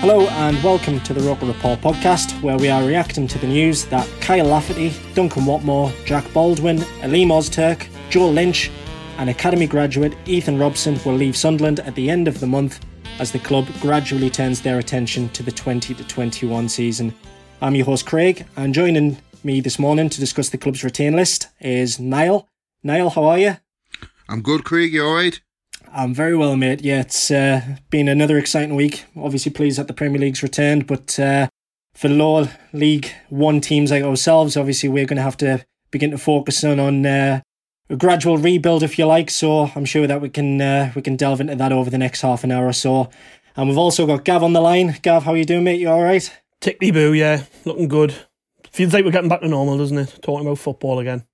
Hello and welcome to the Roker Report podcast, where we are reacting to the news that Kyle Lafferty, Duncan Watmore, Jack Baldwin, Alim Ozturk, Joel Lynch, and Academy graduate Ethan Robson will leave Sunderland at the end of the month as the club gradually turns their attention to the 20 to 21 season. I'm your host Craig, and joining me this morning to discuss the club's retain list is Niall. Niall, how are you? I'm good, Craig. You alright? I'm very well, mate. Yeah, it's uh, been another exciting week. Obviously, pleased that the Premier League's returned, but uh, for lower League One teams like ourselves, obviously we're going to have to begin to focus on on uh, a gradual rebuild, if you like. So I'm sure that we can uh, we can delve into that over the next half an hour or so. And we've also got Gav on the line. Gav, how are you doing, mate? You all right? Tickly boo, yeah, looking good. Feels like we're getting back to normal, doesn't it? Talking about football again.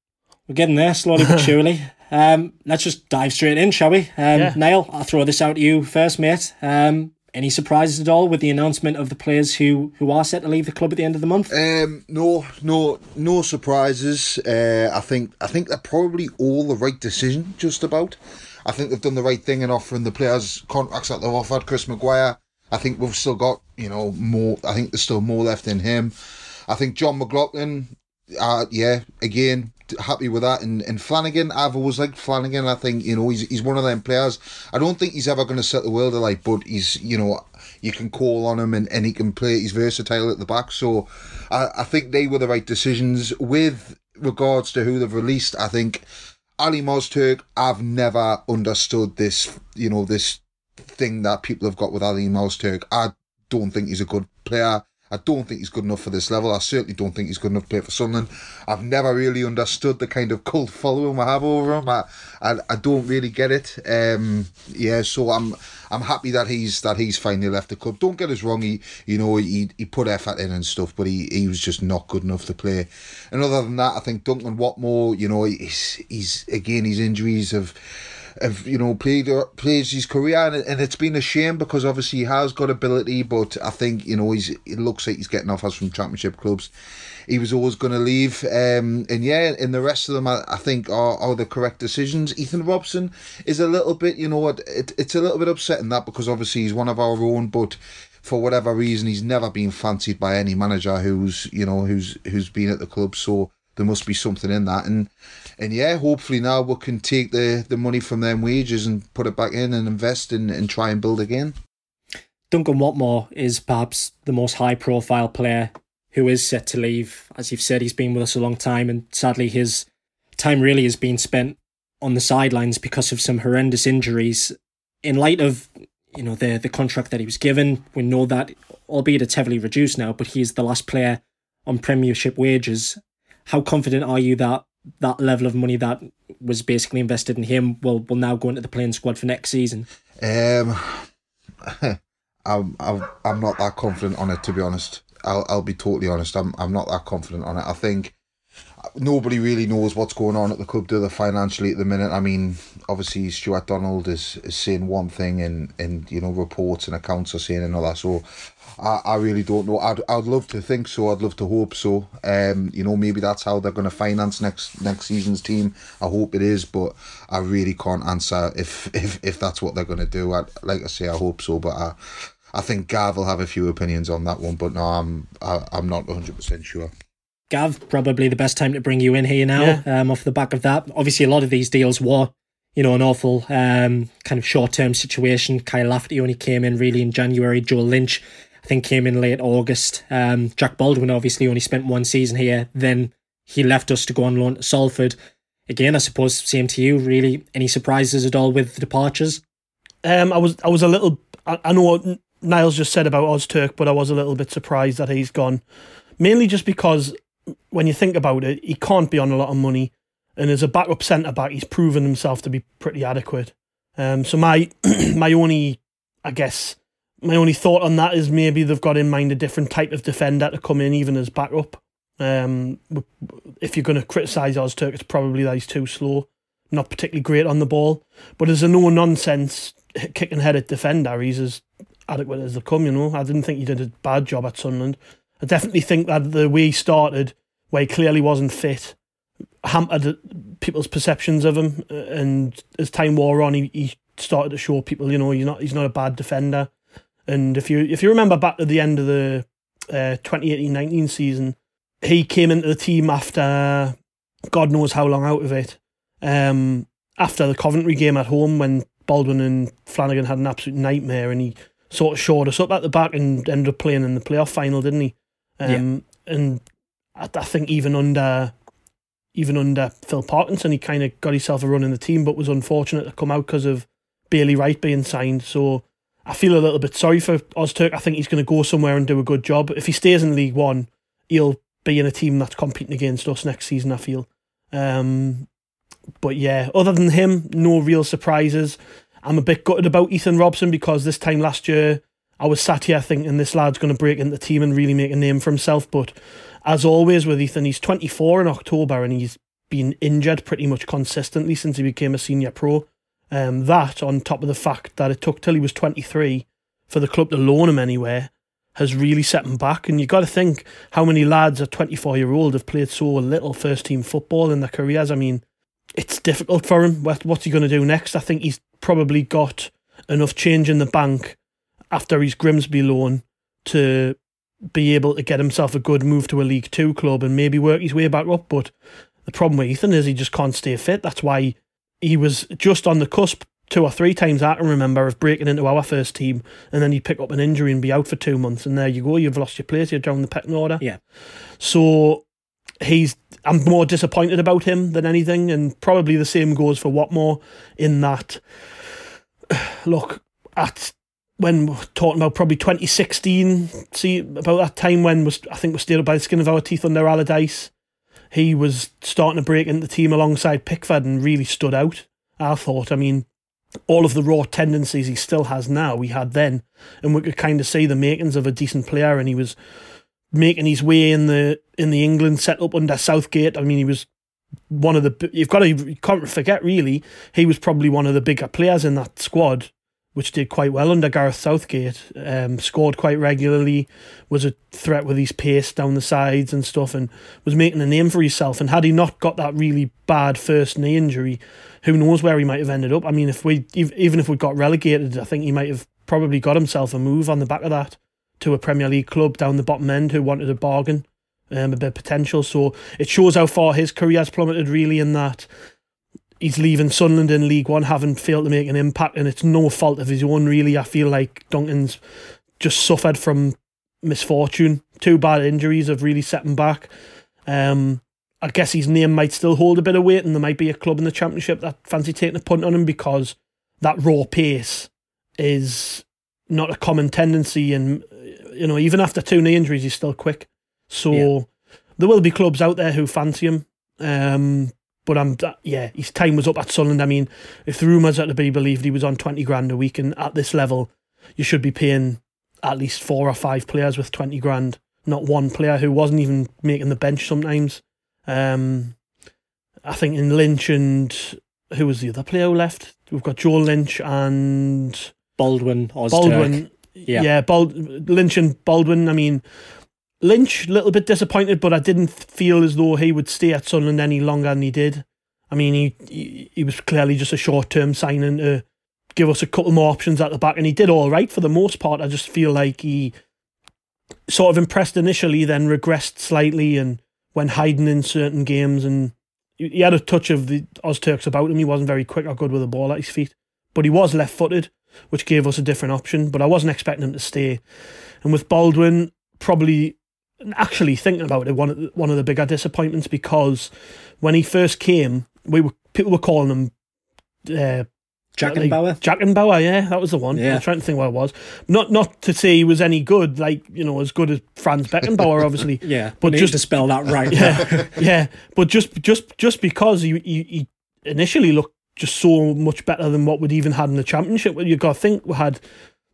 We're getting there slowly but surely. Um, let's just dive straight in, shall we? Um, Yeah. Niall, I'll throw this out to you first, mate. Um, any surprises at all with the announcement of the players who, who are set to leave the club at the end of the month? Um, no, no, no surprises. Uh, I think I think they're probably all the right decision. Just about. I think they've done the right thing in offering the players contracts that they've offered. Chris Maguire. I think we've still got you know more. I think there's still more left in him. I think John McLaughlin. Uh, yeah, again, happy with that. And, and Flanagan, I've always liked Flanagan. I think you know he's he's one of them players. I don't think he's ever going to set the world alight, but he's you know you can call on him and, and he can play. He's versatile at the back, so I, I think they were the right decisions with regards to who they've released. I think Alim Ozturk. I've never understood this. You know this thing that people have got with Alim Ozturk. I don't think he's a good player. I don't think he's good enough for this level. I certainly don't think he's good enough to play for Sunderland. I've never really understood the kind of cult following I have over him. I, I, I don't really get it. Um, yeah, so I'm I'm happy that he's that he's finally left the club. Don't get us wrong. He you know he he put effort in and stuff, but he, he was just not good enough to play. And other than that, I think Duncan Watmore. You know he's he's again his injuries have have you know played plays his career and, and it's been a shame because obviously he has got ability but I think you know he's it looks like he's getting offers from championship clubs. He was always going to leave um, and yeah and the rest of them I, I think are, are the correct decisions. Ethan Robson is a little bit you know what it, it's a little bit upsetting that because obviously he's one of our own but for whatever reason he's never been fancied by any manager who's you know who's who's been at the club. So there must be something in that and and yeah hopefully now we can take the the money from them wages and put it back in and invest and, and try and build again Duncan Watmore is perhaps the most high profile player who is set to leave. As you've said, he's been with us a long time, and sadly, his time really has been spent on the sidelines because of some horrendous injuries. In light of you know the the contract that he was given, we know that, albeit it's heavily reduced now, but he is the last player on Premiership wages. How confident are you that that level of money that was basically invested in him will will now go into the playing squad for next season? Um, I'm, I'm I'm not that confident on it to be honest. I'll I'll be totally honest. I'm I'm not that confident on it. I think nobody really knows what's going on at the club, do they, financially at the minute? I mean, obviously Stewart Donald is, is saying one thing, and and you know reports and accounts are saying another. So I, I really don't know. I'd I'd love to think so. I'd love to hope so. Um, you know, maybe that's how they're going to finance next next season's team. I hope it is, but I really can't answer if if if that's what they're going to do. I like I say, I hope so, but I. I think Gav will have a few opinions on that one, but no, I'm I, I'm not 100% sure. Gav, probably the best time to bring you in here now. Yeah. Um, off the back of that, obviously a lot of these deals were, you know, an awful um kind of short term situation. Kyle Lafferty only came in really in January. Joel Lynch, I think, came in late August. Um, Jack Baldwin obviously only spent one season here. Then he left us to go on loan to Salford. Again, I suppose same to you. Really, any surprises at all with the departures? Um, I was I was a little. I, I know what Niall's just said about Ozturk, but I was a little bit surprised that he's gone. Mainly just because when you think about it, he can't be on a lot of money, and as a backup centre back, he's proven himself to be pretty adequate. Um, so my my only, I guess, my only thought on that is maybe they've got in mind a different type of defender to come in, even as backup. Um, if you're going to criticise Ozturk, it's probably that he's too slow, not particularly great on the ball. But as a no nonsense kick and headed defender, he's as adequate as they come. You know, I didn't think he did a bad job at Sunderland. I definitely think that the way he started, where he clearly wasn't fit, hampered people's perceptions of him. uh, And as time wore on, he, he started to show people, you know, he's not he's not a bad defender. And if you if you remember back at the end of the uh, 2018-19 season, he came into the team after God knows how long out of it. Um, after the Coventry game at home, when Baldwin and Flanagan had an absolute nightmare, and he sort of showed us up at the back and ended up playing in the playoff final, didn't he? Um, And I, I think even under even under Phil Parkinson, he kind of got himself a run in the team, but was unfortunate to come out because of Bailey Wright being signed. So I feel a little bit sorry for Ozturk. I think he's going to go somewhere and do a good job. If he stays in League One, he'll be in a team that's competing against us next season. I feel. Um, but yeah, other than him, no real surprises. I'm a bit gutted about Ethan Robson because this time last year I was sat here thinking this lad's going to break into the team and really make a name for himself. But as always with Ethan, he's 24 in October and he's been injured pretty much consistently since he became a senior pro. Um, that, on top of the fact that it took till he was 23 for the club to loan him anywhere, has really set him back. And you've got to think how many lads at 24 year old have played so little first team football in their careers. I mean, it's difficult for him. What's he going to do next? I think he's probably got enough change in the bank after his Grimsby loan to be able to get himself a good move to a League Two club and maybe work his way back up. But the problem with Ethan is he just can't stay fit. That's why he was just on the cusp two or three times I can remember of breaking into our first team and then he'd pick up an injury and be out for two months and there you go, you've lost your place, you're down the pecking order. Yeah. So he's I'm more disappointed about him than anything, and probably the same goes for Watmore in that look at when we're talking about probably 2016, see about that time when was I think we're still by the skin of our teeth under Allardyce. He was starting to break into the team alongside Pickford and really stood out. I thought, I mean, all of the raw tendencies he still has now, he had then, and we could kind of see the makings of a decent player, and he was making his way in the in the England setup under Southgate. I mean, he was one of the you've got to you can't forget really he was probably one of the bigger players in that squad, which did quite well under Gareth Southgate. Um, scored quite regularly, was a threat with his pace down the sides and stuff, and was making a name for himself. And had he not got that really bad first knee injury, who knows where he might have ended up? I mean, if we even if we got relegated, I think he might have probably got himself a move on the back of that to a Premier League club down the bottom end who wanted a bargain, um, a bit of potential. So it shows how far his career has plummeted, really, in that he's leaving Sunderland in League One, having failed to make an impact, and it's no fault of his own, really. I feel like Duncan's just suffered from misfortune. Two bad injuries have really set him back. Um, I guess his name might still hold a bit of weight, and there might be a club in the Championship that fancy taking a punt on him because that raw pace is not a common tendency, and you know even after two knee injuries, he's still quick. So Yeah. there will be clubs out there who fancy him. Um, but I'm yeah, his time was up at Sunderland. I mean, if the rumours are to be believed, he was on twenty grand a week, and at this level, you should be paying at least four or five players with twenty grand, not one player who wasn't even making the bench sometimes. Um, I think in Lynch and who was the other player who left? We've got Joel Lynch and Baldwin, Ozturk. Baldwin. Yeah. Yeah, Bald- Lynch and Baldwin. I mean, Lynch, a little bit disappointed, but I didn't feel as though he would stay at Sunderland any longer than he did. I mean, he he, he was clearly just a short term signing to uh, give us a couple more options at the back, and he did all right for the most part. I just feel like he sort of impressed initially, then regressed slightly, and went hiding in certain games, and he had a touch of the Ozturks about him. He wasn't very quick or good with the ball at his feet, but he was left footed, which gave us a different option. But I wasn't expecting him to stay. And with Baldwin, probably actually thinking about it, one of the, one of the bigger disappointments because when he first came, we were people were calling him uh, Jack and Bauer. Jack and Bauer, yeah, that was the one. Yeah. I'm trying to think what it was. Not not to say he was any good, like you know, as good as Franz Beckenbauer, obviously. Yeah, but just to spell that right. yeah, yeah. But just just just because he, he he initially looked just so much better than what we'd even had in the championship. You got to think we had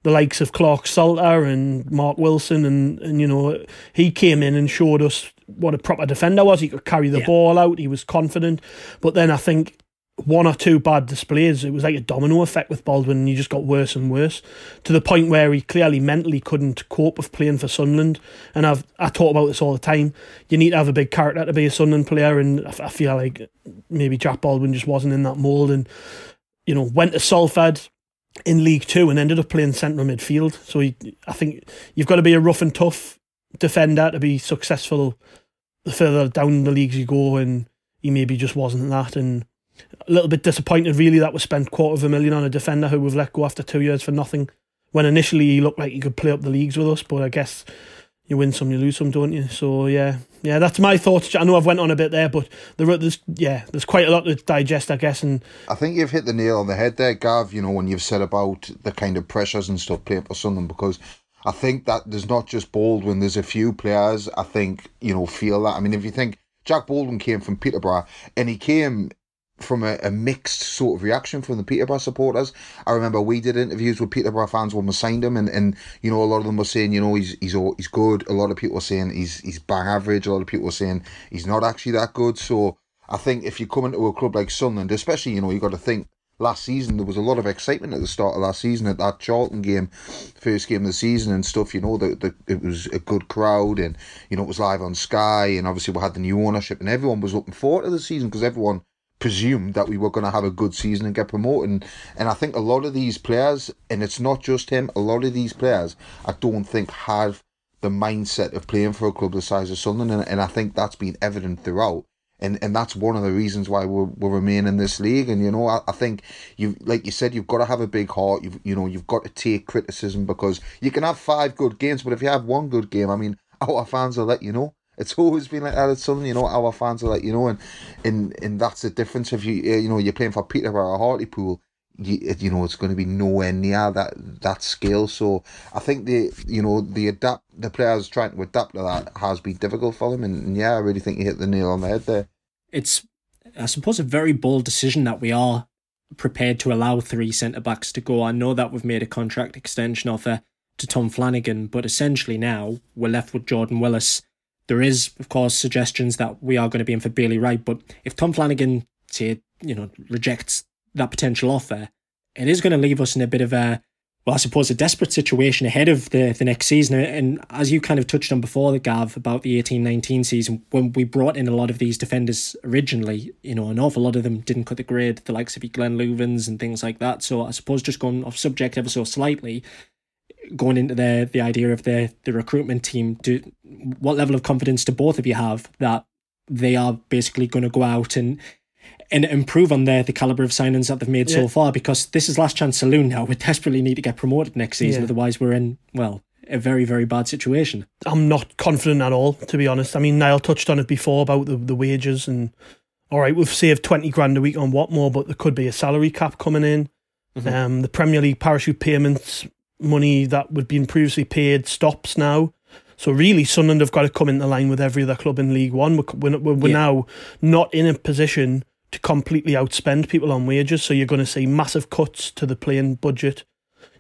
the likes of Clarke-Salter and Marc Wilson, and and you know he came in and showed us what a proper defender was. He could carry the Yeah. ball out. He was confident. But then I think one or two bad displays, it was like a domino effect with Baldwin, and he just got worse and worse to the point where he clearly mentally couldn't cope with playing for Sunderland. And I've I talk about this all the time. You need to have a big character to be a Sunderland player, and I feel like maybe Jack Baldwin just wasn't in that mould, and you know went to Salford in League Two and ended up playing central midfield. So he, I think you've got to be a rough and tough defender to be successful the further down the leagues you go, and he maybe just wasn't that. And a little bit disappointed, really, that we spent quarter of a million on a defender who we've let go after two years for nothing. When initially he looked like he could play up the leagues with us, but I guess you win some, you lose some, don't you? So yeah, yeah, that's my thoughts. I know I've went on a bit there, but there, there's yeah, there's quite a lot to digest, I guess, and I think you've hit the nail on the head there, Gav, you know, when you've said about the kind of pressures and stuff playing for Sunderland, because I think that there's not just Baldwin, there's a few players I think, you know, feel that. I mean, if you think Jack Baldwin came from Peterborough and he came from a, a mixed sort of reaction from the Peterborough supporters. I remember we did interviews with Peterborough fans when we signed him, and, and you know a lot of them were saying you know he's he's he's good. A lot of people were saying he's he's bang average. A lot of people were saying he's not actually that good. So I think if you come into a club like Sunderland, especially you know you got to think last season there was a lot of excitement at the start of last season at that Charlton game, first game of the season and stuff. You know that it was a good crowd and you know it was live on Sky and obviously we had the new ownership and everyone was looking forward to the season because everyone presumed that we were going to have a good season and get promoted. And, and I think a lot of these players, and it's not just him, a lot of these players, I don't think have the mindset of playing for a club the size of Sunderland, and, and I think that's been evident throughout. And and that's one of the reasons why we we remain in this league. And you know, I, I think you like you said, you've got to have a big heart. You've you know, you've got to take criticism because you can have five good games, but if you have one good game, I mean, our fans will let you know. It's always been like that at Sunderland, you know. Our fans are like you know, and and and that's the difference. If you uh, you know you're playing for Peterborough or Hartlepool, you you know it's going to be nowhere near that that scale. So I think the you know the adapt the players trying to adapt to that has been difficult for them, and, and yeah, I really think you hit the nail on the head there. it's, I suppose, a very bold decision that we are prepared to allow three centre backs to go. I know that we've made a contract extension offer to Tom Flanagan, but essentially now we're left with Jordan Willis. There is, of course, suggestions that we are going to be in for Bailey Wright, but if Tom Flanagan, say, you know, rejects that potential offer, it is going to leave us in a bit of a well, I suppose a desperate situation ahead of the, the next season. And as you kind of touched on before, the Gav, about the eighteen nineteen season, when we brought in a lot of these defenders originally, you know, an awful lot of them didn't cut the grade, the likes of Glenn Loovens and things like that. So I suppose just going off subject ever so slightly, going into the the idea of the the recruitment team, do what level of confidence do both of you have that they are basically going to go out and and improve on the the caliber of signings that they've made so far because this is last chance saloon now. We desperately need to get promoted next season, Yeah. otherwise we're in well a very very bad situation. I'm not confident at all, to be honest. I mean, Niall touched on it before about the, the wages and all right, we've saved twenty grand a week on Watmore but there could be a salary cap coming in. Um, the Premier League parachute payments money that would been previously paid stops now. So really, Sunderland have got to come into line with every other club in League One. We're, we're, we're Yeah. now not in a position to completely outspend people on wages. So you're going to see massive cuts to the playing budget.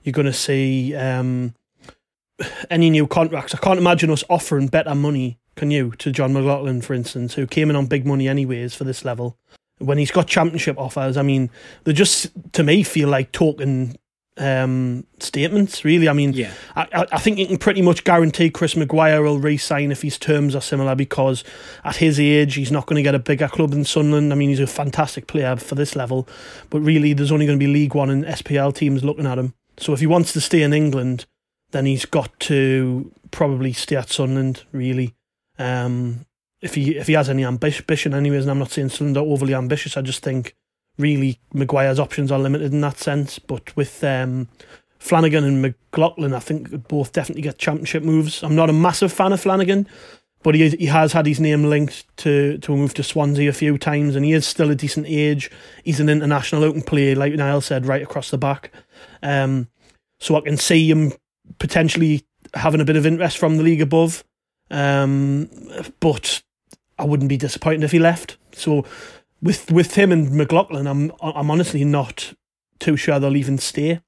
You're going to see um, any new contracts. I can't imagine us offering better money, can you, to John McLaughlin, for instance, who came in on big money anyways for this level. When he's got championship offers, I mean, they just, to me, feel like token um, statements, really. I mean, Yeah. I, I- think you can pretty much guarantee Chris Maguire will re-sign if his terms are similar because at his age he's not going to get a bigger club than Sunderland. I mean he's a fantastic player for this level, but really there's only going to be League One and SPL teams looking at him. So if he wants to stay in England, then he's got to probably stay at Sunderland. Really, um, if he if he has any ambition, anyways. And I'm not saying Sunderland are overly ambitious. I just think really Maguire's options are limited in that sense. But with um, Flanagan and McLaughlin, I think both definitely get championship moves. I'm not a massive fan of Flanagan, but he he has had his name linked to to a move to Swansea a few times, and he is still a decent age. He's an international out and play, like Niall said, right across the back. Um, so I can see him potentially having a bit of interest from the league above. Um, but I wouldn't be disappointed if he left. So with with him and McLaughlin, I'm I'm honestly not too sure they'll even stay.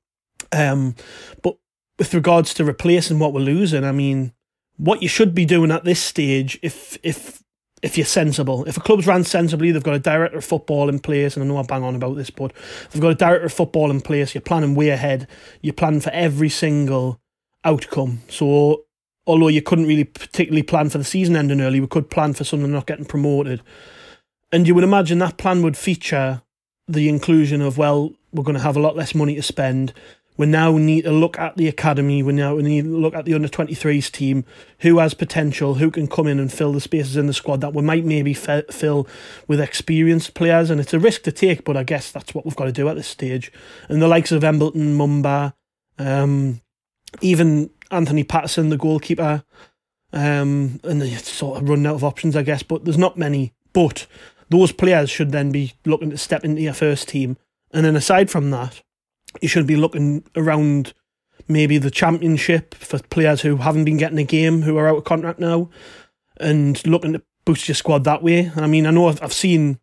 Um, but with regards to replacing what we're losing, I mean, what you should be doing at this stage, if if if you're sensible, if a club's ran sensibly, they've got a director of football in place, and I know I bang on about this, but they've got a director of football in place. You're planning way ahead. You're planning for every single outcome. So although you couldn't really particularly plan for the season ending early, we could plan for someone not getting promoted. And you would imagine that plan would feature the inclusion of, well, we're going to have a lot less money to spend. We now need to look at the academy. We now need to look at the under 23s team, who has potential, who can come in and fill the spaces in the squad that we might maybe f- fill with experienced players. And it's a risk to take, but I guess that's what we've got to do at this stage. And the likes of Embleton, Mumba, um, even Anthony Patterson, the goalkeeper, um, and they sort of run out of options, I guess. But there's not many. But those players should then be looking to step into your first team. And then aside from that, you should be looking around maybe the championship for players who haven't been getting a game, who are out of contract now, and looking to boost your squad that way. I mean, I know I've, seen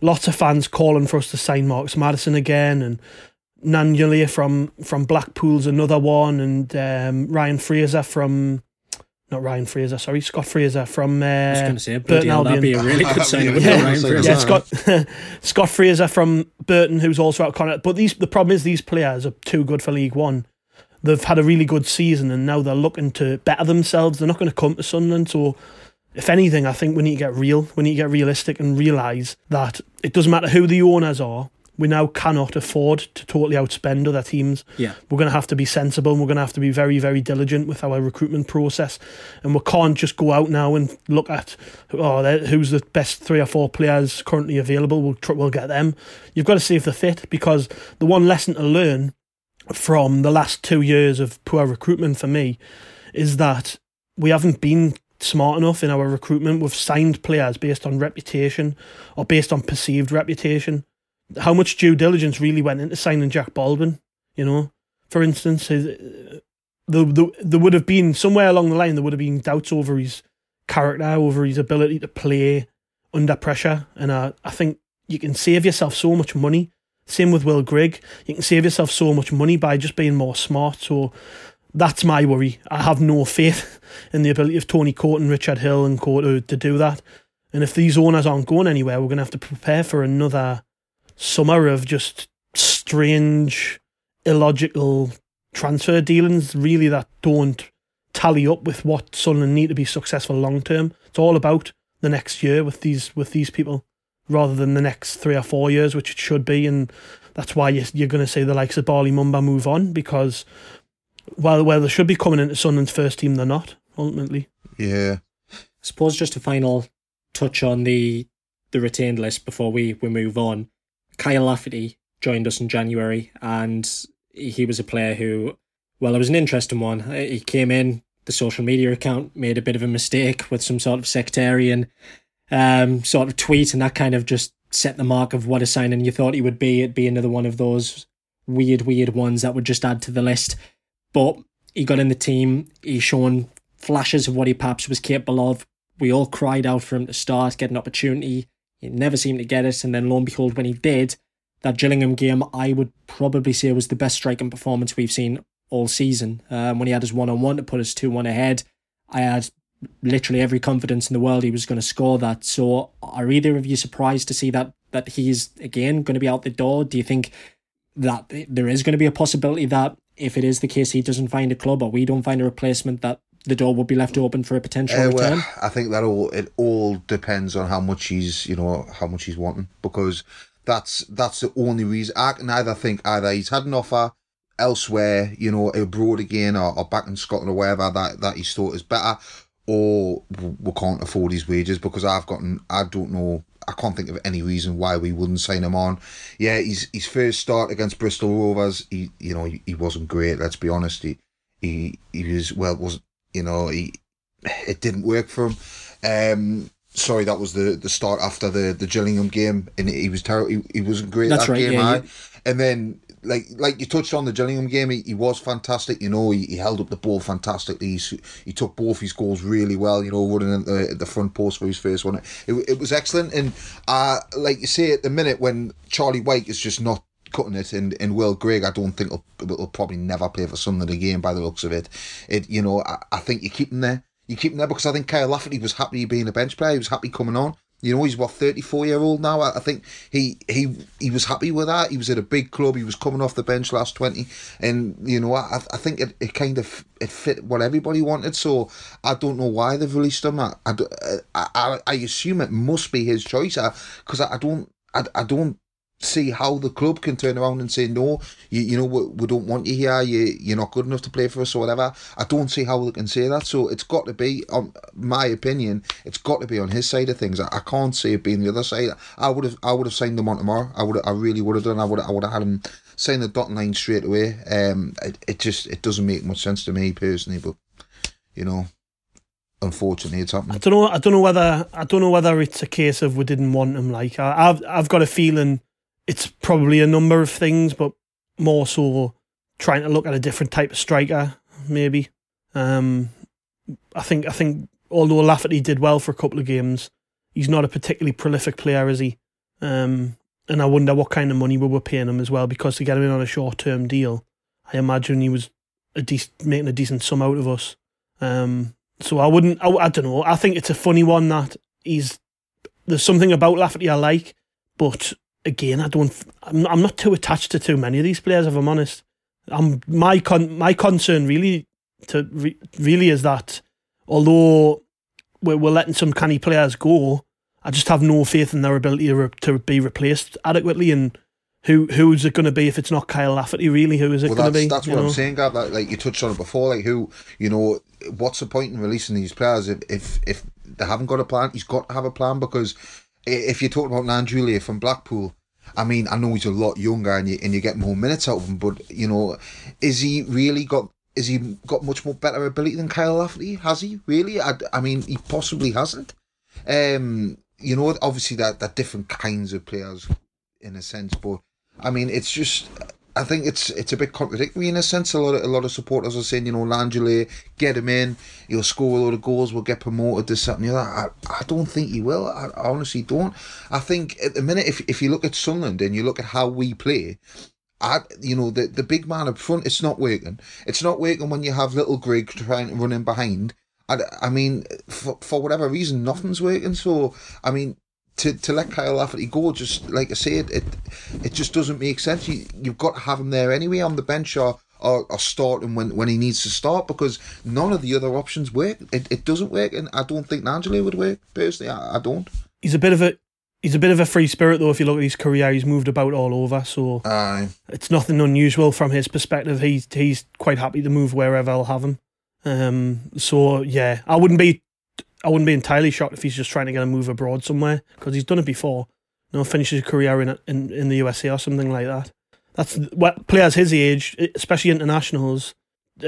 lots of fans calling for us to sign Marcus Maddison again, and Gnanduillet from from Blackpool's another one, and um, Ryan Fraser from not Ryan Fraser, sorry, Scott Fraser from uh, I was going to say Burton Albion. That'd be a really good signing. yeah, yeah, yeah Scott Scott Fraser from Burton, who's also out of contract. But these the problem is these players are too good for League One. They've had a really good season, and now they're looking to better themselves. They're not going to come to Sunderland, so if anything, I think we need to get real. We need to get realistic and realise that it doesn't matter who the owners are we now cannot afford to totally outspend other teams. Yeah. We're going to have to be sensible and we're going to have to be very, very diligent with our recruitment process. And we can't just go out now and look at, oh, who's the best three or four players currently available. We'll, tr- we'll get them. You've got to see if they fit because the one lesson to learn from the last two years of poor recruitment for me is that we haven't been smart enough in our recruitment. We've signed players based on reputation or based on perceived reputation how much due diligence really went into signing Jack Baldwin. You know, for instance, his, uh, the, the, there would have been somewhere along the line there would have been doubts over his character, over his ability to play under pressure, and I, I think you can save yourself so much money. Same with Will Grigg. You can save yourself so much money by just being more smart. So that's my worry. I have no faith in the ability of Tony Coton and Richard Hill and Court to, to do that. And if these owners aren't going anywhere, we're going to have to prepare for another summer of just strange, illogical transfer dealings, really, that don't tally up with what Sunderland need to be successful long term. It's all about the next year with these with these people, rather than the next three or four years, which it should be. And that's why you're going to see the likes of Bali Mumba move on because while well they should be coming into Sunderland's first team, they're not ultimately. Yeah. I suppose just a final touch on the the retained list before we, we move on. Kyle Lafferty joined us in January, and he was a player who, well, it was an interesting one. He came in, the social media account made a bit of a mistake with some sort of sectarian um, sort of tweet, and that kind of just set the mark of what a signing you thought he would be. It'd be another one of those weird, weird ones that would just add to the list. But he got in the team. He's shown flashes of what he perhaps was capable of. We all cried out for him to start, get an opportunity. He never seemed to get it, and then lo and behold, when he did, that Gillingham game, I would probably say was the best striking performance we've seen all season. Um, when he had his one on one to put us 2 1 ahead, I had literally every confidence in the world he was going to score that. So, are either of you surprised to see that that he's again going to be out the door? Do you think that there is going to be a possibility that if it is the case he doesn't find a club or we don't find a replacement, that the door would be left open for a potential uh, well, return? I think that all it all depends on how much he's you know how much he's wanting because that's that's the only reason. I can either think either he's had an offer elsewhere, you know, abroad again or, or back in Scotland or wherever that that he's thought is better, or we can't afford his wages because I've gotten I don't know I can't think of any reason why we wouldn't sign him on. Yeah, his his first start against Bristol Rovers, he you know he, he wasn't great. Let's be honest. He he he was well was you know he it didn't work for him. Um, sorry, that was the the start after the the Gillingham game, and he was terrible. He, he wasn't great That's that right, game. yeah, yeah. And then like like you touched on the Gillingham game, he, he was fantastic. You know, he, he held up the ball fantastically. He, he took both his goals really well. You know, running at the, at the front post for his first one, it, it was excellent. And uh, like you say, at the minute when Charlie Wyke is just not cutting it, and, and Will Grigg, I don't think will, will probably never play for Sunderland again by the looks of it. It you know, I, I think you keep him there. You keep him there because I think Kyle Lafferty was happy being a bench player. He was happy coming on. You know, he's what thirty four year old now. I I think he he he was happy with that. He was at a big club. He was coming off the bench last twenty, and you know, I I think it, it kind of it fit what everybody wanted. So I don't know why they've released him. I I, I, I assume it must be his choice. Uh, because I, I don't I, I don't see how the club can turn around and say no you, you know we, we don't want you here you, you're not good enough to play for us or whatever. I don't see how they can say that. So it's got to be on my opinion it's got to be on his side of things. I, I can't see it being the other side. I would have i would have signed him on tomorrow. I would i really would have done. I would i would have had him sign the dotting line straight away. Um it, it just it doesn't make much sense to me personally but you know unfortunately it's I don't know. I don't know whether I don't know whether it's a case of we didn't want him. Like I, I've I've got a feeling it's probably a number of things, but more so trying to look at a different type of striker. Maybe. Um, I think I think although Lafferty did well for a couple of games, he's not a particularly prolific player, is he? Um, and I wonder what kind of money we were paying him as well because to get him in on a short term deal, I imagine he was a making a decent sum out of us. Um, so I wouldn't. I, I don't know. I think it's a funny one that he's. There's something about Lafferty I like, but again, I don't. I'm, I'm not too attached to too many of these players. If I'm honest, I'm my con my concern really to re, really is that although we're, we're letting some canny players go, I just have no faith in their ability to, re, to be replaced adequately. And who who's it going to be if it's not Kyle Lafferty? Really, who is it well, going to be? that's what know? I'm saying, Gav. Like, like you touched on it before. Like who, you know, what's the point in releasing these players if if, if they haven't got a plan? He's got to have a plan because if you're talking about Nan from Blackpool, I mean, I know he's a lot younger and you and you get more minutes out of him, but you know, is he really got? Is he got much more better ability than Kyle Lafferty? Has he really? I, I mean, he possibly hasn't. Um, you know, obviously that that different kinds of players in a sense, but I mean, it's just. I think it's it's a bit contradictory in a sense. A lot of a lot of supporters are saying, you know, Langele, get him in, he'll score a lot of goals, we'll get promoted, this, that, and the. I, I don't think he will. I, I honestly don't. I think at the minute, if if you look at Sunderland and you look at how we play, I, you know, the the big man up front, it's not working. It's not working when you have little Greg trying to run in behind. I, I mean, for, for whatever reason, nothing's working. So, I mean, to, to let Kyle Lafferty go, just like I said, it it just doesn't make sense. You you've got to have him there anyway on the bench or or, or starting when, when he needs to start because none of the other options work. It, it doesn't work, and I don't think Angelo would work personally. I, I don't. He's a bit of a he's a bit of a free spirit though. If you look at his career, he's moved about all over, so Aye. it's nothing unusual from his perspective. He's he's quite happy to move wherever I'll have him. Um, so yeah, I wouldn't be I wouldn't be entirely shocked if he's just trying to get a move abroad somewhere because he's done it before. You know, finish his career in in in the USA or something like that. That's what players his age, especially internationals.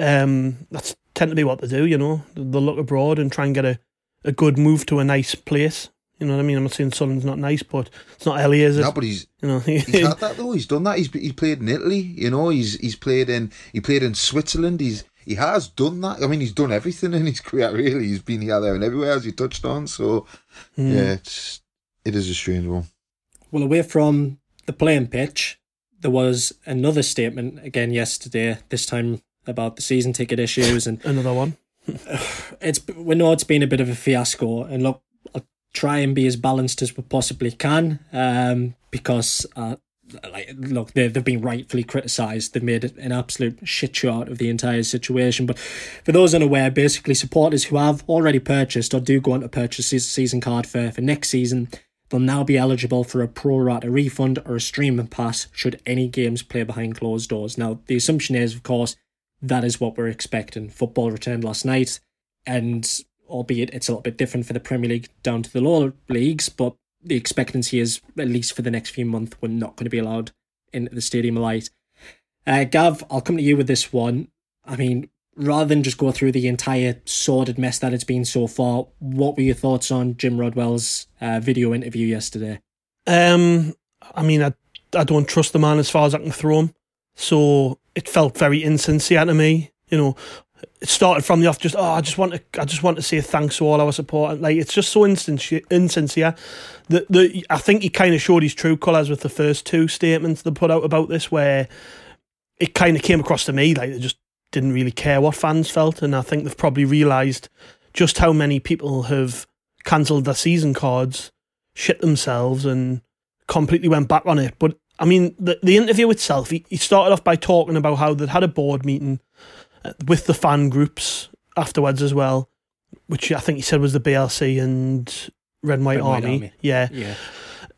Um, that's tend to be what they do. You know, they'll look abroad and try and get a, a good move to a nice place. You know what I mean? I'm not saying Sunderland's not nice, but it's not LA, is it? No, but he's You know, he's had that though. He's done that. He's he's played in Italy. You know, he's he's played in he played in Switzerland. He's he has done that. I mean, he's done everything in his career. Really, he's been here, there, and everywhere as you touched on. So Hmm. yeah, it's it is a strange one. Well, away from the playing pitch, there was another statement again yesterday. This time about the season ticket issues, and another one. it's we know it's been a bit of a fiasco. And look, I'll try and be as balanced as we possibly can, um, because uh, like look, they they've been rightfully criticised. They've made an absolute shit show out of the entire situation. But for those unaware, basically supporters who have already purchased or do go on to purchase a season card for for next season. They'll now be eligible for a pro rata refund or a streaming pass should any games play behind closed doors. Now, the assumption is, of course, that is what we're expecting. Football returned last night, and albeit it's a little bit different for the Premier League down to the lower leagues. But the expectancy is, at least for the next few months, we're not going to be allowed into the Stadium Light. Uh, Gav, I'll come to you with this one. I mean, rather than just go through the entire sordid mess that it's been so far, what were your thoughts on Jim Rodwell's uh, video interview yesterday? Um, I mean, I, I don't trust the man as far as I can throw him. So it felt very insincere to me. You know, it started from the off just oh I just want to I just want to say thanks to all our support. Like it's just so insincere insincere the I think he kind of showed his true colours with the first two statements they put out about this where it kind of came across to me like they just didn't really care what fans felt. And I think they've probably realised just how many people have cancelled their season cards shit themselves and completely went back on it. But I mean the the interview itself he, he started off by talking about how they'd had a board meeting with the fan groups afterwards as well, which I think he said was the BLC and Red and White, Red Army. White Army. Yeah. Yeah.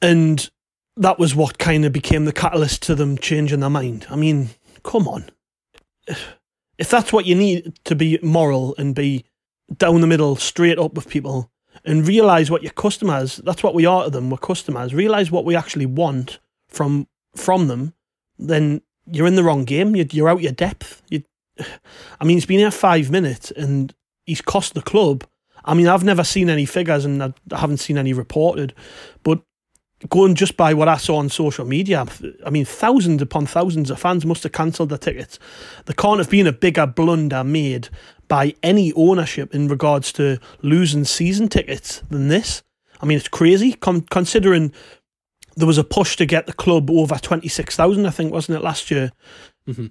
And that was what kind of became the catalyst to them changing their mind. I mean, come on. If that's what you need to be moral and be down the middle, straight up with people, and realize what your customers, that's what we are to them, we're customers, realize what we actually want from from them, then you're in the wrong game. You're, you're out your depth. You, I mean, he's been here five minutes and he's cost the club. I mean, I've never seen any figures and I haven't seen any reported, but going just by what I saw on social media, I mean, thousands upon thousands of fans must have cancelled their tickets. There can't have been a bigger blunder made by any ownership in regards to losing season tickets than this. I mean, it's crazy considering there was a push to get the club over 26,000, I think, wasn't it, last year? Mm-hmm.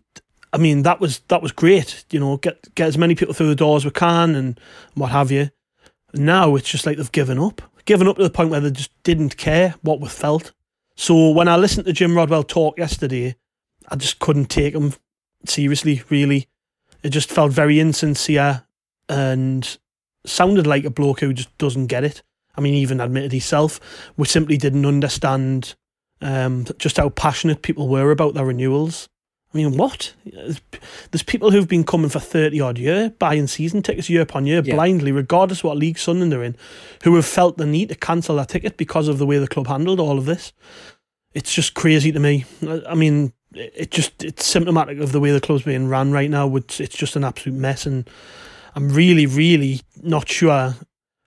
I mean, that was that was great. You know, get get as many people through the door as we can and what have you. Now it's just like they've given up, given up to the point where they just didn't care what was felt. So when I listened to Jim Rodwell talk yesterday, I just couldn't take him seriously. Really, it just felt very insincere and sounded like a bloke who just doesn't get it. I mean, even admitted himself, we simply didn't understand um, just how passionate people were about their renewals. I mean, what? There's people who've been coming for 30 odd year, buying season tickets year upon year yeah. blindly, regardless what league Sunderland they're in, who have felt the need to cancel their ticket because of the way the club handled all of this. It's just crazy to me. I mean, it just it's symptomatic of the way the club's being run right now. It's, it's just an absolute mess, and I'm really, really not sure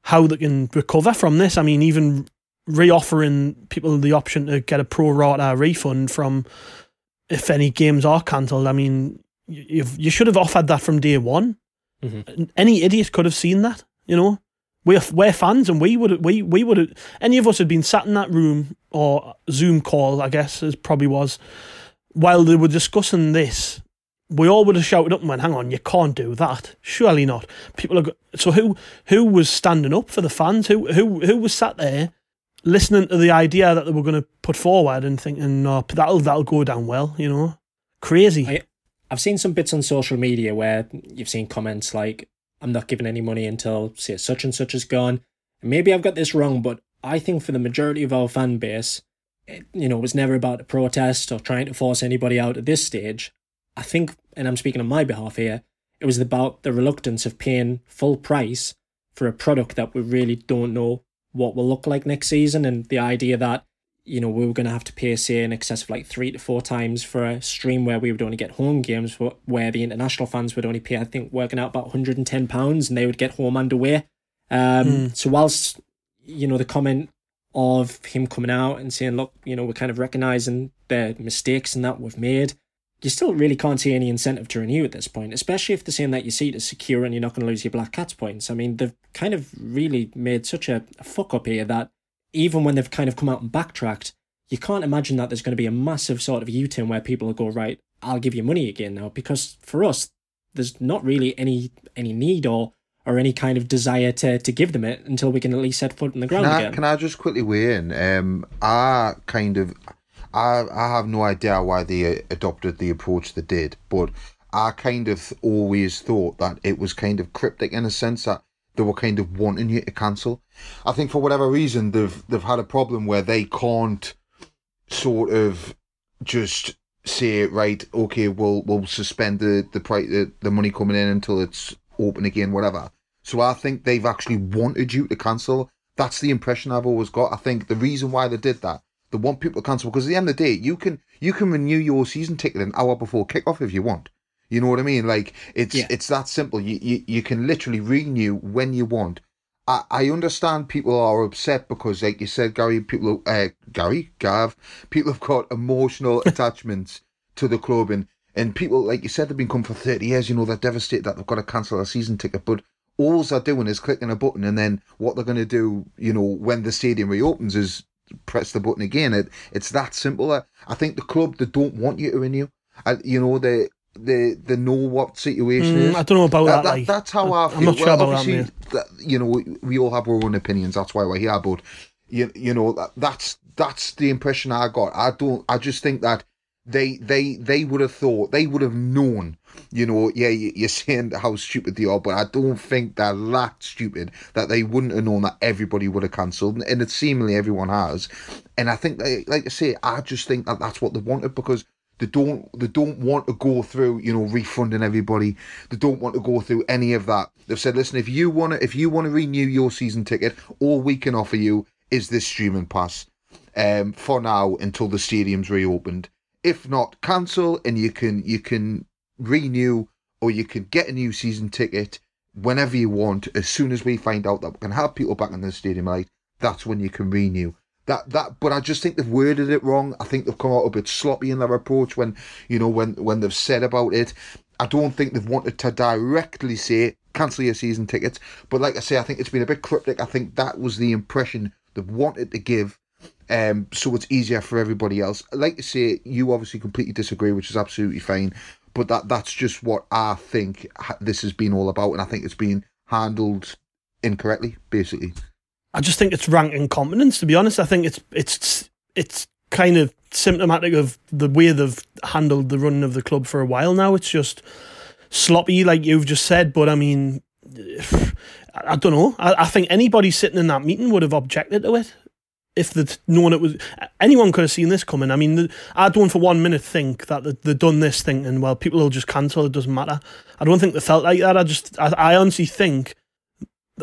how they can recover from this. I mean, even reoffering people the option to get a pro rata refund from if any games are cancelled, I mean, you you should have offered that from day one. Mm-hmm. Any idiot could have seen that. You know, we're we're fans, and we would we we would any of us had been sat in that room or Zoom call, I guess, as probably was, while they were discussing this. We all would have shouted up and went, "Hang on, you can't do that. Surely not." People are so who who was standing up for the fans? Who who who was sat there listening to the idea that they were going to put forward and thinking, no, that'll that'll go down well, you know, crazy. I, I've seen some bits on social media where you've seen comments like, "I'm not giving any money until say such and such is gone." And maybe I've got this wrong, but I think for the majority of our fan base, it, you know, it was never about a protest or trying to force anybody out at this stage. I think, and I'm speaking on my behalf here, it was about the reluctance of paying full price for a product that we really don't know what will look like next season and the idea that you know we were going to have to pay say in excess of like three to four times for a stream where we would only get home games where the international fans would only pay i think working out about 110 pounds and they would get home and away um, mm. so whilst you know the comment of him coming out and saying look you know we're kind of recognizing the mistakes and that we've made you still really can't see any incentive to renew at this point, especially if they're saying that your seat is secure and you're not going to lose your Black Cats points. I mean, they've kind of really made such a, a fuck up here that even when they've kind of come out and backtracked, you can't imagine that there's going to be a massive sort of U turn where people will go, right, I'll give you money again now. Because for us, there's not really any any need or or any kind of desire to, to give them it until we can at least set foot in the ground can I, again. Can I just quickly weigh in? Um, I kind of I I have no idea why they uh, adopted the approach they did, but I kind of always thought that it was kind of cryptic in a sense that they were kind of wanting you to cancel. I think for whatever reason they've they've had a problem where they can't sort of just say right, okay, we'll we'll suspend the the price the, the money coming in until it's open again, whatever. So I think they've actually wanted you to cancel. That's the impression I've always got. I think the reason why they did that, they want people to cancel because at the end of the day, you can you can renew your season ticket an hour before kickoff if you want. You know what I mean? Like it's Yeah. it's that simple. You, you you can literally renew when you want. I, I understand people are upset because, like you said, Gary, people, uh, Gary, Gav, people have got emotional attachments to the club, and and people, like you said, they've been coming for thirty years. You know, they're devastated that they've got to cancel a season ticket, but all they're doing is clicking a button, and then what they're going to do, you know, when the stadium reopens, is press the button again. It it's that simple. I, I think the club they don't want you to renew. I, you know, they they they know what situation Mm, is. I don't know about That- that. that- like, that's how I feel. I'm not sure well, about that, that, you know, we, we all have our own opinions. That's why we're here. But you, you know, that, that's that's the impression I got. I don't. I just think that they they they would have thought they would have known. You know, yeah, you- you're saying how stupid they are, but I don't think they're that stupid that they wouldn't have known that everybody would have cancelled, and it seemingly everyone has. And I think, they, like I say, I just think that that's what they wanted because they don't they don't want to go through you know refunding everybody they don't want to go through any of that they've said listen if you want to if you want to renew your season ticket all we can offer you is this streaming pass um for now until the stadium's reopened if not cancel and you can you can renew or you can get a new season ticket whenever you want as soon as we find out that we can have people back in the stadium right that's when you can renew that that but I just think they've worded it wrong. I think they've come out a bit sloppy in their approach when you know when when they've said about it. I don't think they've wanted to directly say cancel your season tickets, but like I say, I think it's been a bit cryptic. I think that was the impression they've wanted to give. Um, so it's easier for everybody else. Like I say, you obviously completely disagree, which is absolutely fine. But that that's just what I think this has been all about, and I think it's been handled incorrectly, basically. I just think it's rank incompetence. To be honest, I think it's it's it's kind of symptomatic of the way they've handled the running of the club for a while now. It's just sloppy, like you've just said. But I mean, I, I don't know. I, I think anybody sitting in that meeting would have objected to it if they'd known it was. Anyone could have seen this coming. I mean, the, I don't for one minute think that they- they've done this thinking, well, people will just cancel. It doesn't matter. I don't think they felt like that. I just, I, I honestly think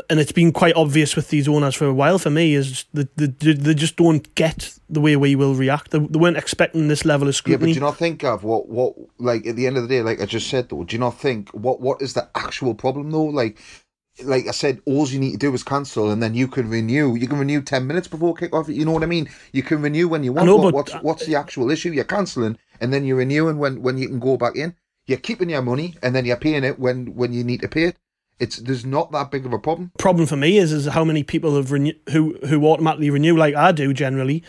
and it's been quite obvious with these owners for a while for me is that they, they, they just don't get the way we will react. They, they weren't expecting this level of scrutiny. Yeah, but do you not think of what what like at the end of the day, like I just said though, do you not think what what is the actual problem though? Like like I said, all you need to do is cancel and then you can renew. You can renew ten minutes before kick off. You know what I mean? You can renew when you want. know, What- what's what's the actual issue? You're cancelling and then you're renewing when, when you can go back in. You're keeping your money and then you're paying it when, when you need to pay it. It's there's not that big of a problem. problem for me is is how many people have renew, who who automatically renew like I do generally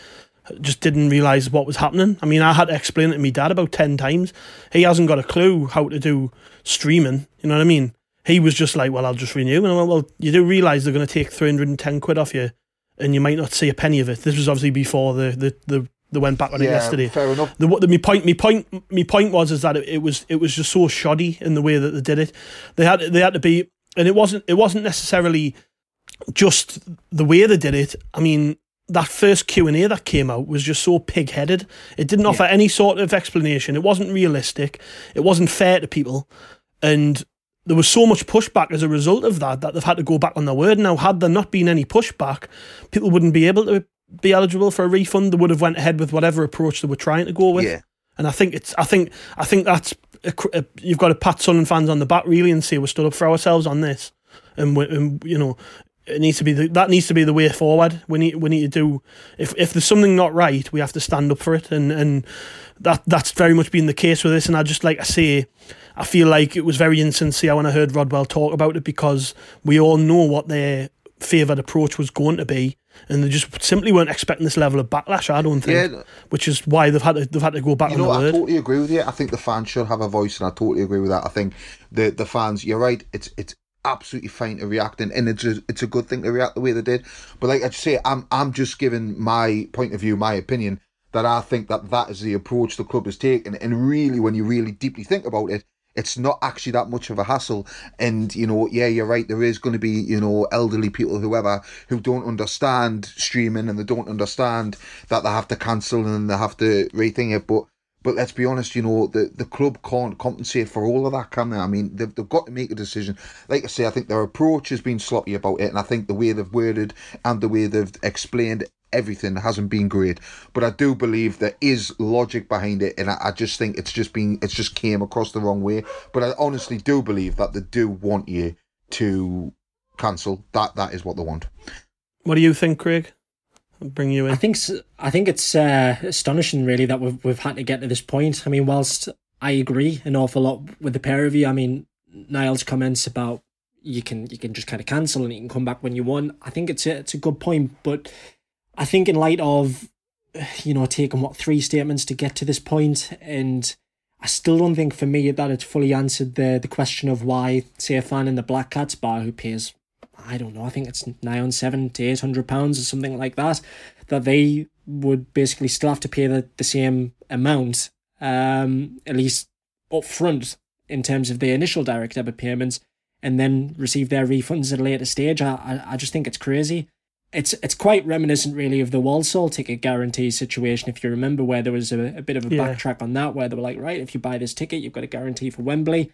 just didn't realise what was happening. I mean, I had to explain it to my dad about ten times. He hasn't got a clue how to do streaming. You know what I mean? He was just like, "Well, I'll just renew." And I went, "Well, you do realise they're going to take three hundred and ten quid off you, and you might not see a penny of it." This was obviously before the the the they went back on it yesterday. fair enough. The, the my point, my point, my point was is that it, it was it was just so shoddy in the way that they did it. They had they had to be, and it wasn't it wasn't necessarily just the way they did it. I mean, that first Q and A that came out was just so pig headed. It didn't offer any sort of explanation. It wasn't realistic. It wasn't fair to people, and there was so much pushback as a result of that that they've had to go back on their word. Now, had there not been any pushback, people wouldn't be able to be eligible for a refund. They would have went ahead with whatever approach they were trying to go with. Yeah. And I think it's, I think, I think that's, a, cr- a, you've got to pat Sunderland fans on the back really and say we stood up for ourselves on this, and, we, and you know, it needs to be the, that needs to be the way forward. We need we need to do if if there's something not right, we have to stand up for it, and and that that's very much been the case with this. And I just like I say, I feel like it was very insincere when I heard Rodwell talk about it because we all know what their favoured approach was going to be, and they just simply weren't expecting this level of backlash. I don't think, Yeah. which is why they've had to they've had to go back You know, I word. totally agree with you. I think the fans should have a voice, and I totally agree with that. I think the the fans, you're right. It's it's absolutely fine to react, and, and it's a, it's a good thing to react the way they did. But like I say, I'm I'm just giving my point of view, my opinion that I think that that is the approach the club has taken, and really, when you really deeply think about it. It's not actually that much of a hassle, and you know, yeah, you're right. There is going to be, you know, elderly people, whoever, who don't understand streaming and they don't understand that they have to cancel and they have to rethink it. But But let's be honest, you know, the, the club can't compensate for all of that, can they? I mean, they've, they've got to make a decision. Like I say, I think their approach has been sloppy about it, and I think the way they've worded and the way they've explained everything hasn't been great. But I do believe there is logic behind it, and I, I just think it's just been it's just came across the wrong way. But I honestly do believe that they do want you to cancel. That that is what they want. What do you think, Craig? I'll bring you in. I think I think it's uh, astonishing, really, that we've we've had to get to this point. I mean, whilst I agree an awful lot with the pair of you, I mean, Niall's comments about you can you can just kind of cancel and you can come back when you want. I think it's a, it's a good point, but I think in light of you know taking what three statements to get to this point, and I still don't think for me that it's fully answered the the question of why say a fan in the Black Cats bar who pays I don't know I think it's nigh on seven to eight hundred pounds or something like that that they would basically still have to pay the, the same amount um at least up front in terms of the initial direct debit payments and then receive their refunds at a later stage. I, I, I just think it's crazy it's it's quite reminiscent really of the Walsall ticket guarantee situation if you remember where there was a, a bit of a yeah. backtrack on that where they were like right if you buy this ticket you've got a guarantee for Wembley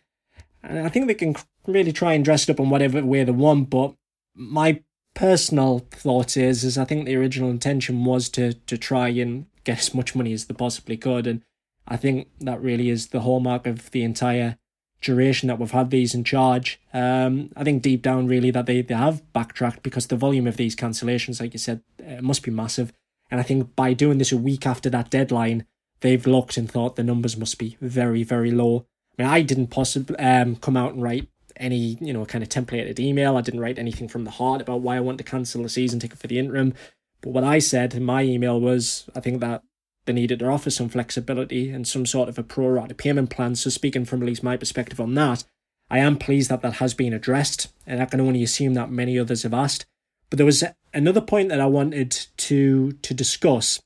and I think they can really try and dress it up in whatever way they want but my personal thought is is I think the original intention was to to try and get as much money as they possibly could and I think that really is the hallmark of the entire duration that we've had these in charge. Um, I think deep down, really, that they, they have backtracked because the volume of these cancellations, like you said, uh, must be massive. And I think by doing this a week after that deadline, they've looked and thought the numbers must be very, very low. I mean, I didn't possibly um, come out and write any, you know, kind of templated email. I didn't write anything from the heart about why I want to cancel the season ticket for the interim. But what I said in my email was, I think that they needed to offer some flexibility and some sort of a pro rata payment plan. So, speaking from at least my perspective on that, I am pleased that that has been addressed, and I can only assume that many others have asked. But there was another point that I wanted to to discuss,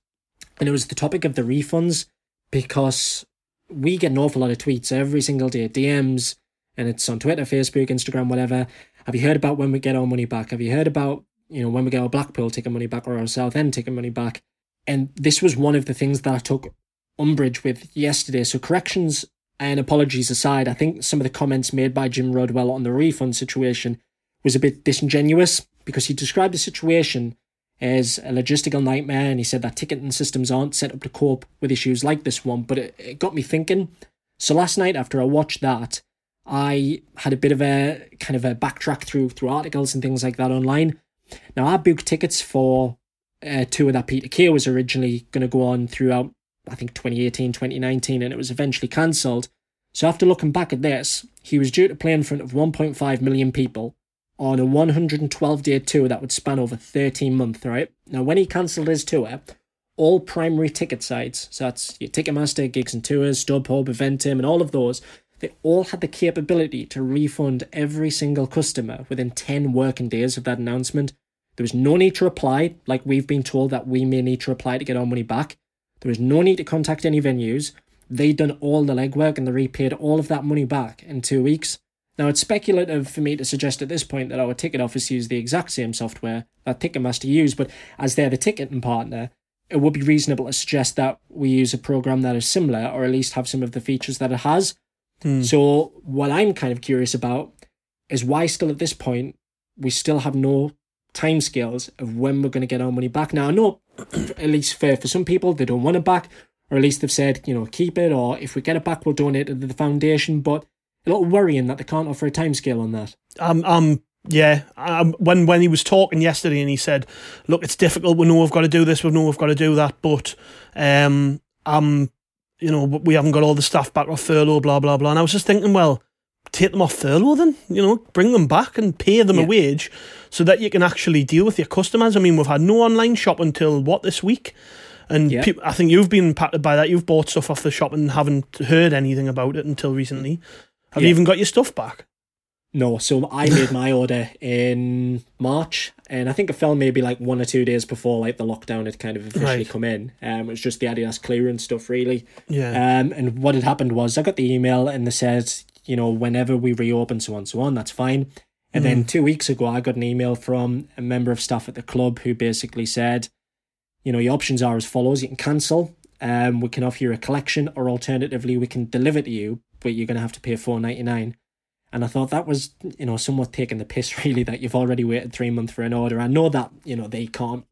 and it was the topic of the refunds, because we get an awful lot of tweets every single day, DMs, and it's on Twitter, Facebook, Instagram, whatever. Have you heard about when we get our money back? Have you heard about you know when we get our Blackpool taking money back or our Southend taking money back? And this was one of the things that I took umbrage with yesterday. So, corrections and apologies aside, I think some of the comments made by Jim Rodwell on the refund situation was a bit disingenuous because he described the situation as a logistical nightmare and he said that ticketing systems aren't set up to cope with issues like this one. But it, it got me thinking. So, last night after I watched that, I had a bit of a kind of a backtrack through through articles and things like that online. Now I booked tickets for uh, tour that Peter Kay was originally going to go on throughout, I think, 2018, 2019, and it was eventually cancelled. So after looking back at this, he was due to play in front of 1.5 million people on a 112 day tour that would span over 13 months, right? Now, when he cancelled his tour, all primary ticket sites, so that's your Ticketmaster, Gigs and Tours, StubHub, Eventim, and all of those, they all had the capability to refund every single customer within 10 working days of that announcement. There was no need to reply, like we've been told that we may need to reply to get our money back. There was no need to contact any venues. They'd done all the legwork and they repaid all of that money back in two weeks. Now, it's speculative for me to suggest at this point that our ticket office use the exact same software that Ticketmaster use, but as they're the ticketing partner, it would be reasonable to suggest that we use a program that is similar or at least have some of the features that it has. Hmm. So, what I'm kind of curious about is why, still at this point, we still have no timescales of when we're going to get our money back. Now, I know, at least for, for some people, they don't want it back, or at least they've said, you know, keep it, or if we get it back, we'll donate it to the foundation. But a little worrying that they can't offer a timescale on that. Um, um, yeah. Um, when when he was talking yesterday, and he said, "Look, it's difficult. We know we've got to do this. We know we've got to do that, but um, um, you know, we haven't got all the staff back off furlough, blah blah blah." And I was just thinking, well, take them off furlough then, you know, bring them back and pay them yeah. a wage so that you can actually deal with your customers. I mean, we've had no online shop until what this week? And yeah. pe- I think you've been impacted by that. You've bought stuff off the shop and haven't heard anything about it until recently. Have yeah. you even got your stuff back? No, so I made my order in March, and I think it fell maybe like one or two days before like the lockdown had kind of officially right. come in. Um, it was just the Adidas clearance stuff, really. Yeah. Um, and what had happened was I got the email and they said you know, whenever we reopen, so on, so on, that's fine. And mm. then two weeks ago, I got an email from a member of staff at the club who basically said, you know, your options are as follows you can cancel, Um, we can offer you a collection, or alternatively, we can deliver to you, but you're going to have to pay four ninety nine. And I thought that was, you know, somewhat taking the piss, really, that you've already waited three months for an order. I know that, you know, they can't,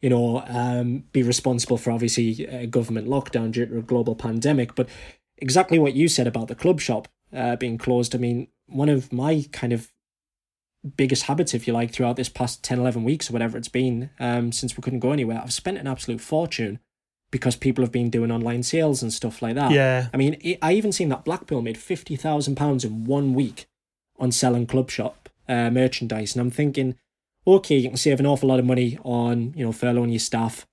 you know, um, be responsible for obviously a government lockdown due to a global pandemic, but exactly what you said about the club shop uh, being closed. I mean, one of my kind of biggest habits, if you like, throughout this past 10, 11 weeks or whatever it's been, um, since we couldn't go anywhere, I've spent an absolute fortune because people have been doing online sales and stuff like that. Yeah. I mean, I even seen that Blackpool made fifty thousand pounds in one week on selling club shop uh, merchandise, and I'm thinking, okay, you can save an awful lot of money on you know furloughing your staff,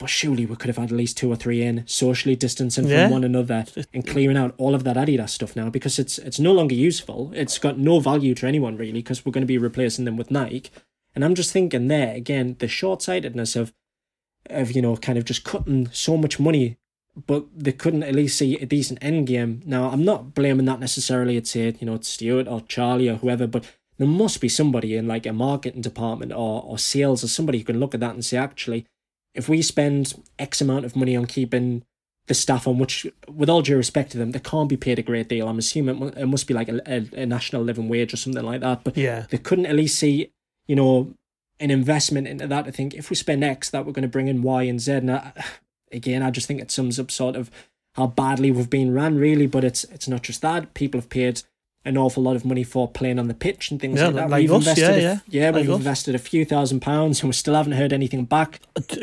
but surely we could have had at least two or three in socially distancing Yeah. from one another and clearing out all of that Adidas stuff now because it's it's no longer useful. It's got no value to anyone really because we're going to be replacing them with Nike. And I'm just thinking there again the short sightedness of of you know kind of just cutting so much money but they couldn't at least see a decent end game now i'm not blaming that necessarily at say uh, you know it's Stewart or charlie or whoever but there must be somebody in like a marketing department or, or sales or somebody who can look at that and say actually if we spend x amount of money on keeping the staff on which with all due respect to them they can't be paid a great deal i'm assuming it must be like a, a, a national living wage or something like that but Yeah. they couldn't at least see, you know, an investment into that. I think if we spend X, that we're going to bring in Y and Z. And I, again, I just think it sums up sort of how badly we've been ran, really. But it's it's not just that. People have paid an awful lot of money for playing on the pitch and things Yeah, like that. like we've us, invested, yeah, a, yeah. Like we've us. invested a few thousand pounds, and we still haven't heard anything back.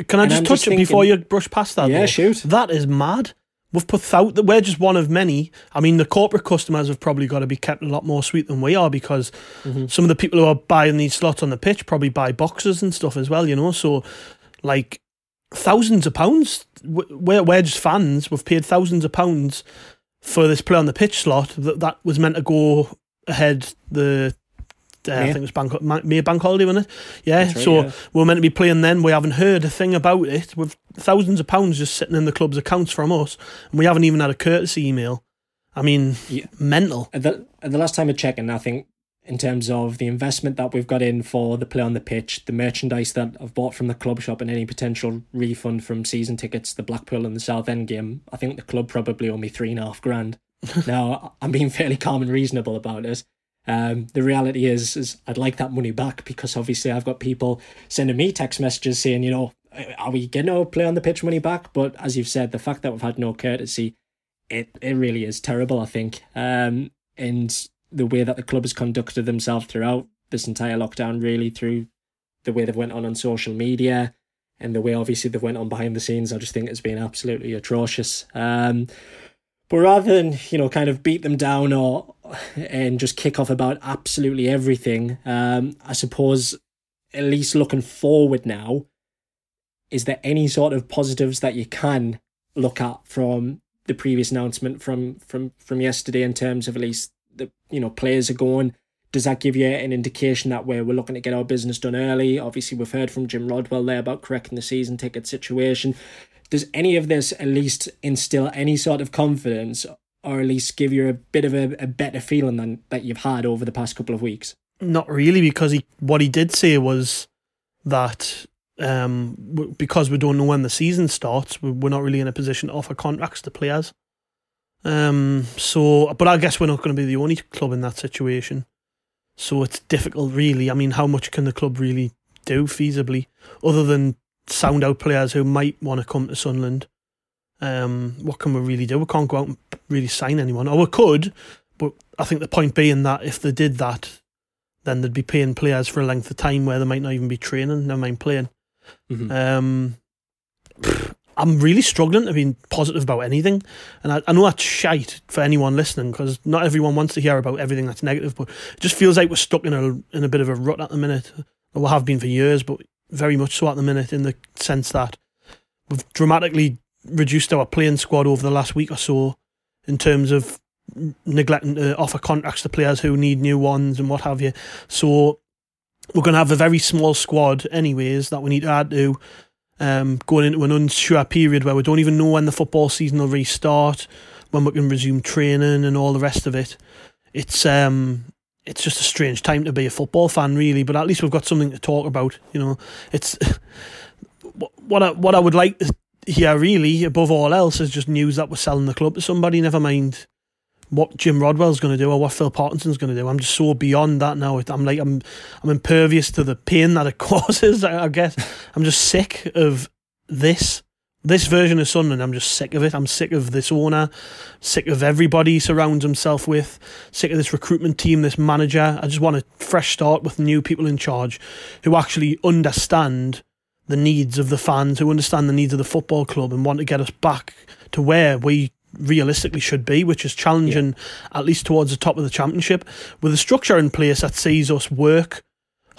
Can I And just I'm touch just it before you brush past that? Yeah, though? shoot. That is mad. We've put thou- that we're just one of many. I mean, the corporate customers have probably got to be kept a lot more sweet than we are because Mm-hmm. some of the people who are buying these slots on the pitch probably buy boxes and stuff as well. You know, so like thousands of pounds. We're we're just fans. We've paid thousands of pounds for this play on the pitch slot that that was meant to go ahead the. Uh, I think it was bank, Ma- May bank holiday, wasn't it? Yeah. Right, so yeah. we are meant to be playing then. We haven't heard a thing about it. With thousands of pounds just sitting in the club's accounts from us, and we haven't even had a courtesy email. I mean, Yeah. mental. At the, at the last time I checked, and I think in terms of the investment that we've got in for the play on the pitch, the merchandise that I've bought from the club shop, and any potential refund from season tickets, the Blackpool and the Southend game, I think the club probably owe me three and a half grand. now I'm being fairly calm and reasonable about it. Um, the reality is, is I'd like that money back because obviously I've got people sending me text messages saying, you know, are we getting our play on the pitch money back? But as you've said, the fact that we've had no courtesy it it really is terrible. I think, um, and the way that the club has conducted themselves throughout this entire lockdown, really through the way they've went on on social media and the way obviously they've went on behind the scenes, I just think it's been absolutely atrocious. Um, but rather than you know kind of beat them down or and just kick off about absolutely everything, um, I suppose at least looking forward now, is there any sort of positives that you can look at from the previous announcement from from from yesterday in terms of at least you know players are going does that give you an indication that we're, looking to get our business done early? Obviously we've heard from jim rodwell there about correcting the season ticket situation. Does any of this at least instill any sort of confidence or at least give you a bit of a, a better feeling than that you've had over the past couple of weeks? Not really, because he what he did say was that um, because we don't know when the season starts, we- we're not really in a position to offer contracts to players. Um, so, but I guess we're not going to be the only club in that situation. So it's difficult, really. I mean, how much can the club really do feasibly, other than sound out players who might want to come to Sunderland? Um, what can we really do? We can't go out and really sign anyone, or we could, but I think the point being that if they did that, then they'd be paying players for a length of time where they might not even be training, never mind playing. Mhm. Um, I'm really struggling to be positive about anything, and I, I know that's shite for anyone listening because not everyone wants to hear about everything that's negative. But it just feels like we're stuck in a in a bit of a rut at the minute. Or we have been for years, but very much so at the minute in the sense that we've dramatically reduced our playing squad over the last week or so in terms of neglecting to offer contracts to players who need new ones and what have you. So we're going to have a very small squad, anyways, that we need to add to. Um, going into an unsure period where we don't even know when the football season will restart, when we can resume training and all the rest of it. It's um, it's just a strange time to be a football fan, really. But at least we've got something to talk about. You know, it's what I, what I would like yeah, really, above all else, is just news that we're selling the club to somebody. Never mind what Jim Rodwell's going to do or what Phil Parkinson's going to do. I'm just so beyond that now. I'm like I'm I'm impervious to the pain that it causes. I guess I'm just sick of this this version of Sunderland, I'm just sick of it. I'm sick of this owner, sick of everybody he surrounds himself with, sick of this recruitment team, this manager. I just want a fresh start with new people in charge who actually understand the needs of the fans, who understand the needs of the football club and want to get us back to where we realistically should be, which is challenging yeah. at least towards the top of the championship, with a structure in place that sees us work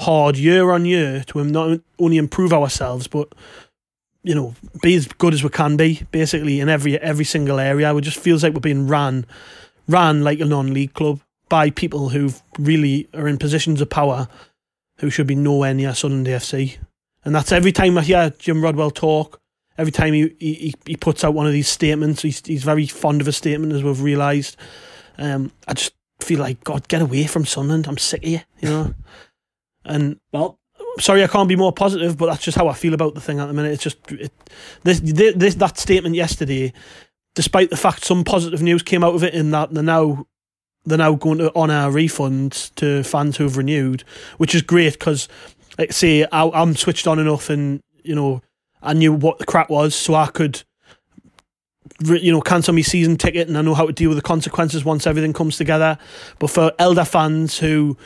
hard year on year to not only improve ourselves, but you know, be as good as we can be, basically in every every single area. It just feels like we're being ran, ran like a non-league club by people who really are in positions of power, who should be nowhere near Sunderland FC. And that's every time I hear Jim Rodwell talk. Every time he he, he puts out one of these statements, he's he's very fond of a statement, as we've realised. Um, I just feel like God, get away from Sunderland. I'm sick of you, you know. And well, sorry, I can't be more positive, but that's just how I feel about the thing at the minute. It's just it, this, this that statement yesterday, despite the fact some positive news came out of it in that they're now they're now going to honour refunds to fans who've renewed, which is great because, like, say, I, I'm switched on enough, and you know, I knew what the crap was, so I could you know, cancel my season ticket and I know how to deal with the consequences once everything comes together. But for elder fans who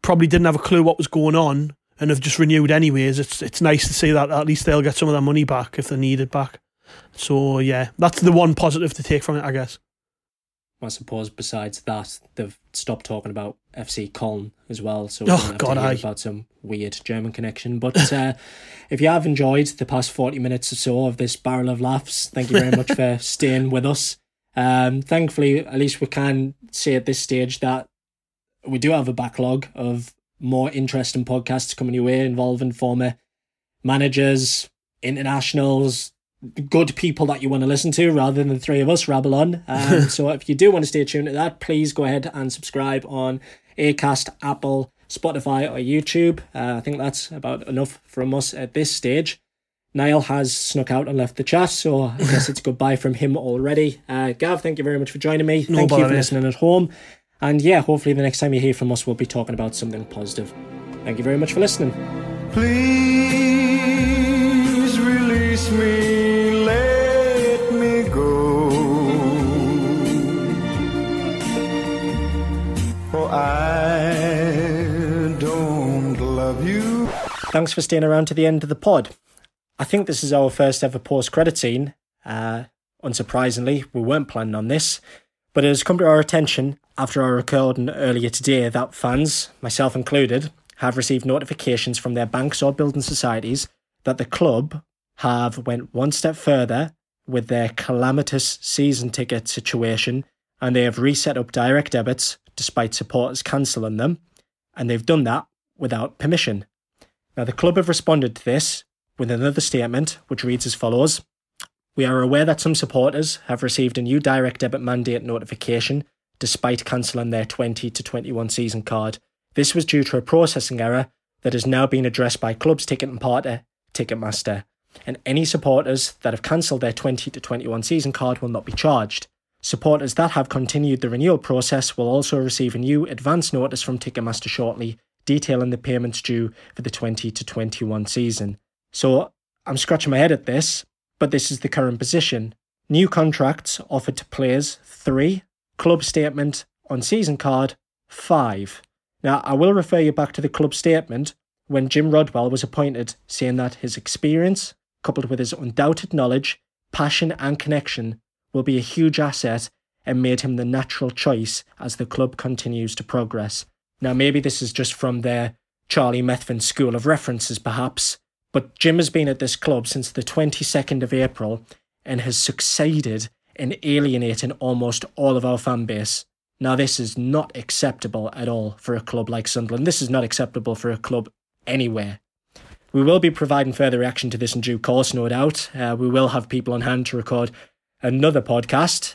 probably didn't have a clue what was going on, and have just renewed anyways. It's it's nice to see that at least they'll get some of their money back if they need it back. So yeah, that's the one positive to take from it, I guess. I suppose besides that, they've stopped talking about FC Köln as well. So oh God, I about some weird German connection. But uh, if you have enjoyed the past forty minutes or so of this barrel of laughs, thank you very much for staying with us. Um, thankfully, at least we can say at this stage that we do have a backlog of more interesting podcasts coming your way involving former managers, internationals, good people that you want to listen to rather than the three of us rabble on. Um, so if you do want to stay tuned to that, please go ahead and subscribe on Acast, Apple, Spotify, or YouTube. Uh, I think that's about enough from us at this stage. Niall has snuck out and left the chat, so I guess it's goodbye from him already. Uh, Gav, thank you very much for joining me. No thank you for listening at home. And yeah, hopefully the next time you hear from us, we'll be talking about something positive. Thank you very much for listening. Please release me, I don't love you. Thanks for staying around to the end of the pod. I think this is our first ever post credit scene. Uh, unsurprisingly, we weren't planning on this, but it has come to our attention after our recording earlier today that fans, myself included, have received notifications from their banks or building societies that the club have went one step further with their calamitous season ticket situation and they have reset up direct debits despite supporters cancelling them and they've done that without permission. Now the club have responded to this with another statement which reads as follows We are aware that some supporters have received a new direct debit mandate notification despite cancelling their 20 to 21 season card. This was due to a processing error that has now been addressed by club's ticketing partner, Ticketmaster, and any supporters that have cancelled their 20 to 21 season card will not be charged. Supporters that have continued the renewal process will also receive a new advance notice from Ticketmaster shortly, detailing the payments due for the 20 to 21 season. So I'm scratching my head at this, but this is the current position. New contracts offered to players 3 club statement on season card 5. Now, I will refer you back to the club statement when Jim Rodwell was appointed, saying that his experience, coupled with his undoubted knowledge, passion, and connection, will be a huge asset and made him the natural choice as the club continues to progress. Now, maybe this is just from their Charlie Methven school of references, perhaps, but Jim has been at this club since the 22nd of April and has succeeded in alienating almost all of our fan base. Now, this is not acceptable at all for a club like Sunderland. This is not acceptable for a club anywhere. We will be providing further reaction to this in due course, no doubt. Uh, we will have people on hand to record another podcast,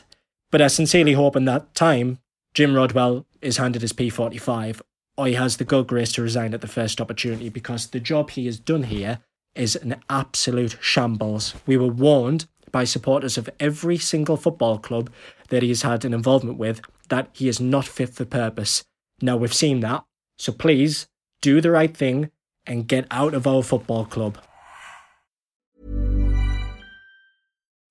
but I sincerely hope in that time Jim Rodwell is handed his P45 or he has the good grace to resign at the first opportunity because the job he has done here is an absolute shambles. We were warned by supporters of every single football club that he has had an involvement with that he is not fit for purpose. Now we've seen that, so please do the right thing and get out of our football club.